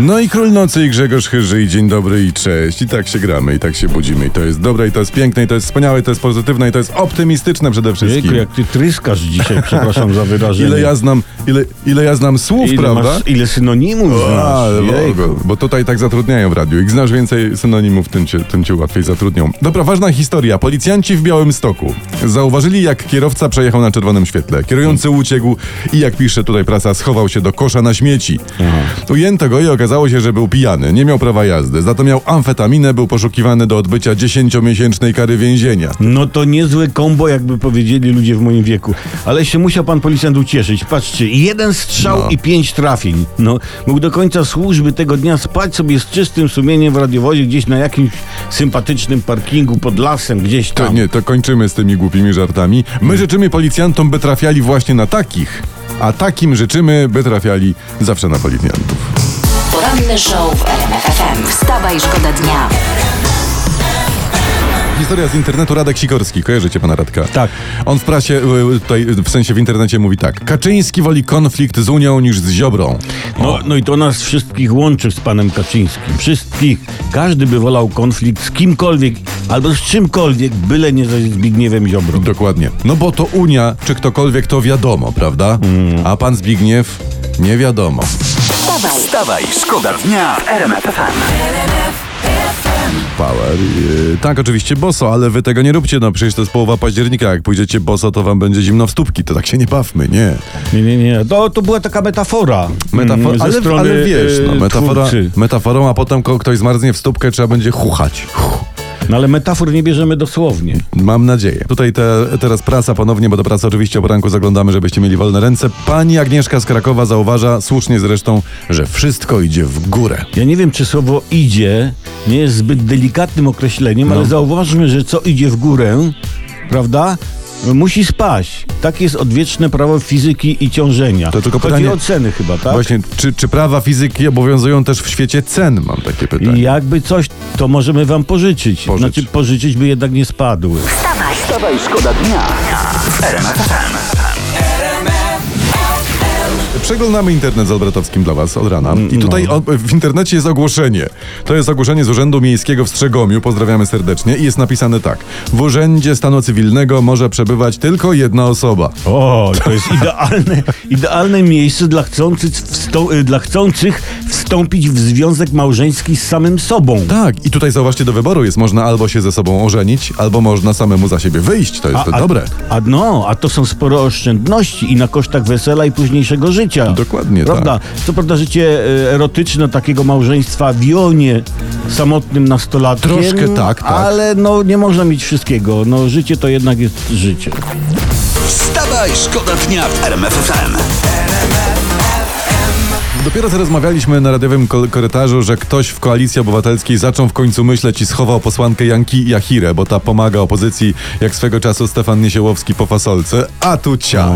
No i król nocy i Grzegorz Chyży i dzień dobry i cześć. I tak się gramy, i tak się budzimy. I to jest dobre, i to jest piękne, i to jest wspaniałe, i to jest pozytywne, i to jest optymistyczne przede wszystkim. Jejku, jak ty tryskasz dzisiaj, przepraszam za wyrażenie. Ile ja znam, ile, ile ja znam słów, ile, prawda? masz, ile synonimów A, znasz. Jejku. bo tutaj tak zatrudniają w radiu. Jak znasz więcej synonimów, tym cię, tym cię łatwiej zatrudnią. Dobra, ważna historia. Policjanci w Białym Stoku zauważyli, jak kierowca przejechał na czerwonym świetle. Kierujący uciekł i, jak pisze tutaj prasa, schował się do kosza na śmieci. Ujęto go i okazało się, że był pijany. Nie miał prawa jazdy. Za to miał amfetaminę, był poszukiwany do odbycia 10-miesięcznej kary więzienia. No to niezłe kombo, jakby powiedzieli ludzie w moim wieku. Ale się musiał pan policjant ucieszyć. Patrzcie, jeden strzał No. i pięć trafień. No, mógł do końca służby tego dnia spać sobie z czystym sumieniem w radiowozie gdzieś na jakimś sympatycznym parkingu pod lasem, gdzieś To tam. nie, to kończymy z tymi głupimi żartami. My życzymy policjantom, by trafiali właśnie na takich. A takim życzymy, by trafiali zawsze na policjantów. Poranny show w RMF FM. Wstawaj, szkoda dnia. Historia z internetu Radek Sikorski. Kojarzycie pana Radka? Tak. On w prasie, y, tutaj w sensie w internecie mówi tak. Kaczyński woli konflikt z Unią niż z Ziobrą. No, no i to nas wszystkich łączy z panem Kaczyńskim. Wszystkich. Każdy by wolał konflikt z kimkolwiek albo z czymkolwiek, byle nie ze Zbigniewem Ziobrą. Dokładnie. No bo to Unia, czy ktokolwiek to wiadomo, prawda? Mm. A pan Zbigniew nie wiadomo. Wstawaj, Wstawaj, szkoda dnia w RMF FM. Power. Yy, tak, oczywiście boso, ale wy tego nie róbcie, no przecież to jest połowa października. Jak pójdziecie boso, to wam będzie zimno w stópki. To tak się nie bawmy, nie. Nie, nie, nie. To, to była taka metafora. Metafora, mm, ale, strony, ale wiesz, no, e, metafora, metaforą, a potem ktoś zmarznie w stópkę, trzeba będzie chuchać. No ale metafor nie bierzemy dosłownie. Mam nadzieję. Tutaj te, teraz prasa ponownie, bo do pracy oczywiście o poranku zaglądamy, żebyście mieli wolne ręce. Pani Agnieszka z Krakowa zauważa, słusznie zresztą, że wszystko idzie w górę. Ja nie wiem, czy słowo idzie nie jest zbyt delikatnym określeniem, No. ale zauważmy, że co idzie w górę, prawda? Musi spaść. Tak jest odwieczne prawo fizyki i ciążenia. To tylko Chodzi pytanie- o ceny chyba, tak? Właśnie, czy, czy prawa fizyki obowiązują też w świecie cen? Mam takie pytanie. I jakby coś, to możemy wam pożyczyć. Pożycz. Znaczy pożyczyć, by jednak nie spadły. wstawaj. Wstawaj, szkoda dnia w. Przeglądamy internet z Albratowskim dla was od rana. I tutaj no. o, w internecie jest ogłoszenie. To jest ogłoszenie z Urzędu Miejskiego w Strzegomiu. Pozdrawiamy serdecznie. I jest napisane tak. W Urzędzie Stanu Cywilnego może przebywać tylko jedna osoba. O, to jest idealne, idealne miejsce dla chcących, wstą- y, dla chcących wstąpić w związek małżeński z samym sobą. Tak, i tutaj zauważcie, do wyboru jest można albo się ze sobą ożenić, albo można samemu za siebie wyjść. To jest dobre. A no, a to są spore oszczędności i na kosztach wesela i późniejszego życia. Dokładnie Prawda? Co prawda życie e, erotyczne takiego małżeństwa wionie samotnym nastolatkiem. Troszkę tak, tak. Ale no nie można mieć wszystkiego. No życie to jednak jest życie. Wstawaj, szkoda dnia w RMF FM. Dopiero co rozmawialiśmy na radiowym ko- korytarzu, że ktoś w koalicji obywatelskiej zaczął w końcu myśleć i schował posłankę Janki Jachirę, bo ta pomaga opozycji, jak swego czasu Stefan Niesiełowski po fasolce. A tu ciach.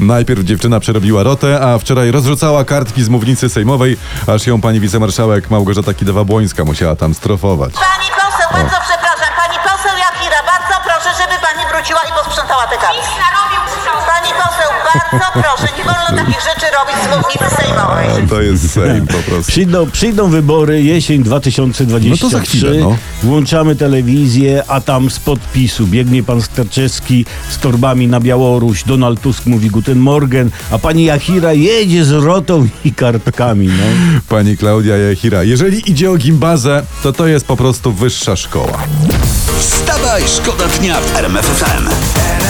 Najpierw dziewczyna przerobiła rotę, a wczoraj rozrzucała kartki z mównicy sejmowej, aż ją pani wicemarszałek Małgorzata Kidawa-Błońska musiała tam strofować. Pani poseł, bardzo przepraszam, pani poseł Jakira, bardzo proszę, żeby pani wróciła i posprzątała te karty. Pani poseł, bardzo proszę, nie wolno takich rzeczy robić z mównicy sejmowej. To jest Sejm po prostu. Przyjdą, przyjdą wybory jesień 2023. No to za chwilę, no. Włączamy telewizję, a tam z podpisu biegnie pan Sterczewski z torbami na Białoruś. Donald Tusk mówi Guten Morgen, a pani Jachira jedzie z rotą i kartkami. No. Pani Klaudia Jachira, jeżeli idzie o gimbazę, to to jest po prostu wyższa szkoła. Wstawaj, szkoda dnia w RMF FM.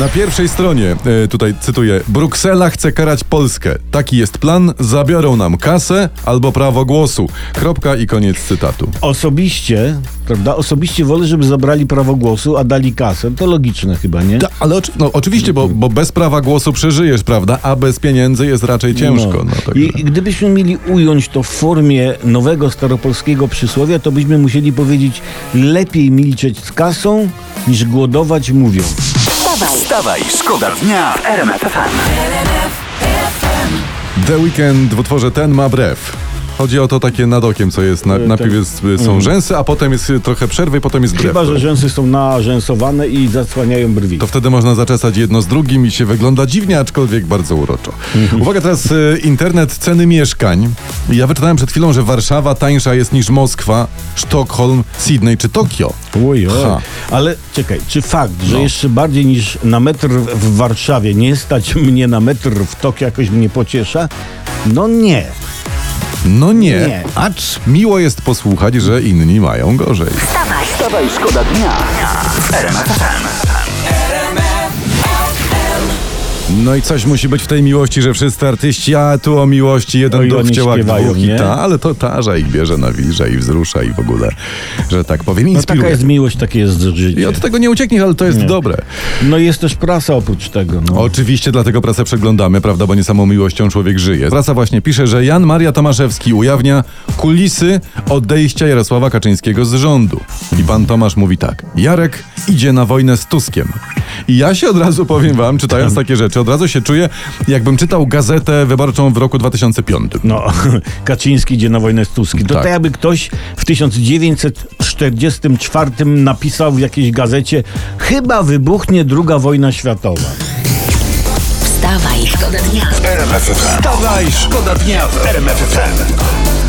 Na pierwszej stronie, e, tutaj cytuję, Bruksela chce karać Polskę. Taki jest plan, zabiorą nam kasę albo prawo głosu. Kropka i koniec cytatu. Osobiście, prawda, osobiście wolę, żeby zabrali prawo głosu, a dali kasę. To logiczne chyba, nie? Ale oczy, no, oczywiście, bo, bo bez prawa głosu przeżyjesz, prawda? A bez pieniędzy jest raczej ciężko. No. I, I gdybyśmy mieli ująć to w formie nowego staropolskiego przysłowia, to byśmy musieli powiedzieć lepiej milczeć z kasą, niż głodować mówią. Wstawaj, Wstawaj, szkoda dnia w RMF FM. The Weekend w utworze Ten ma brew. Chodzi o to takie nad okiem, co jest. Na, E, najpierw tak. jest, są rzęsy, a potem jest trochę przerwy i potem jest brew. Chyba, że rzęsy są narzęsowane i zasłaniają brwi. To wtedy można zaczesać jedno z drugim i się wygląda dziwnie, aczkolwiek bardzo uroczo. Mhm. Uwaga, teraz y, internet, ceny mieszkań. Ja wyczytałem przed chwilą, że Warszawa tańsza jest niż Moskwa, Sztokholm, Sydney czy Tokio. Oj. Ale czekaj, czy fakt, że No. jeszcze bardziej niż na metr w Warszawie nie stać mnie na metr w Tokio jakoś mnie pociesza? No nie. No nie, Nie. acz miło jest posłuchać, że inni mają gorzej. Wstawaj, szkoda dnia No i coś musi być w tej miłości, że wszyscy artyści, a tu o miłości jeden Oj, duch oni w ciałach śpiewają, dwóch i ta, ale to tarza ich bierze na wilża i wzrusza i w ogóle, że tak powiem, No inspiruje. taka jest miłość, takie jest życie. I od tego nie uciekniesz, ale to jest Nie. dobre. No i jest też prasa oprócz tego. No. Oczywiście dlatego prasę przeglądamy, prawda, bo nie samą miłością człowiek żyje. Prasa właśnie pisze, że Jan Maria Tomaszewski ujawnia kulisy odejścia Jarosława Kaczyńskiego z rządu. I pan Tomasz mówi tak, Jarek idzie na wojnę z Tuskiem. I ja się od razu powiem wam, czytając takie rzeczy, od razu się czuję, jakbym czytał gazetę wyborczą w roku 2005. No, Kaczyński idzie na wojnę z Tuskiem. To Tak. tak jakby ktoś w 1944 napisał w jakiejś gazecie chyba wybuchnie druga wojna światowa. Wstawaj, szkoda dnia. Wstawaj, szkoda dnia w RMF FM.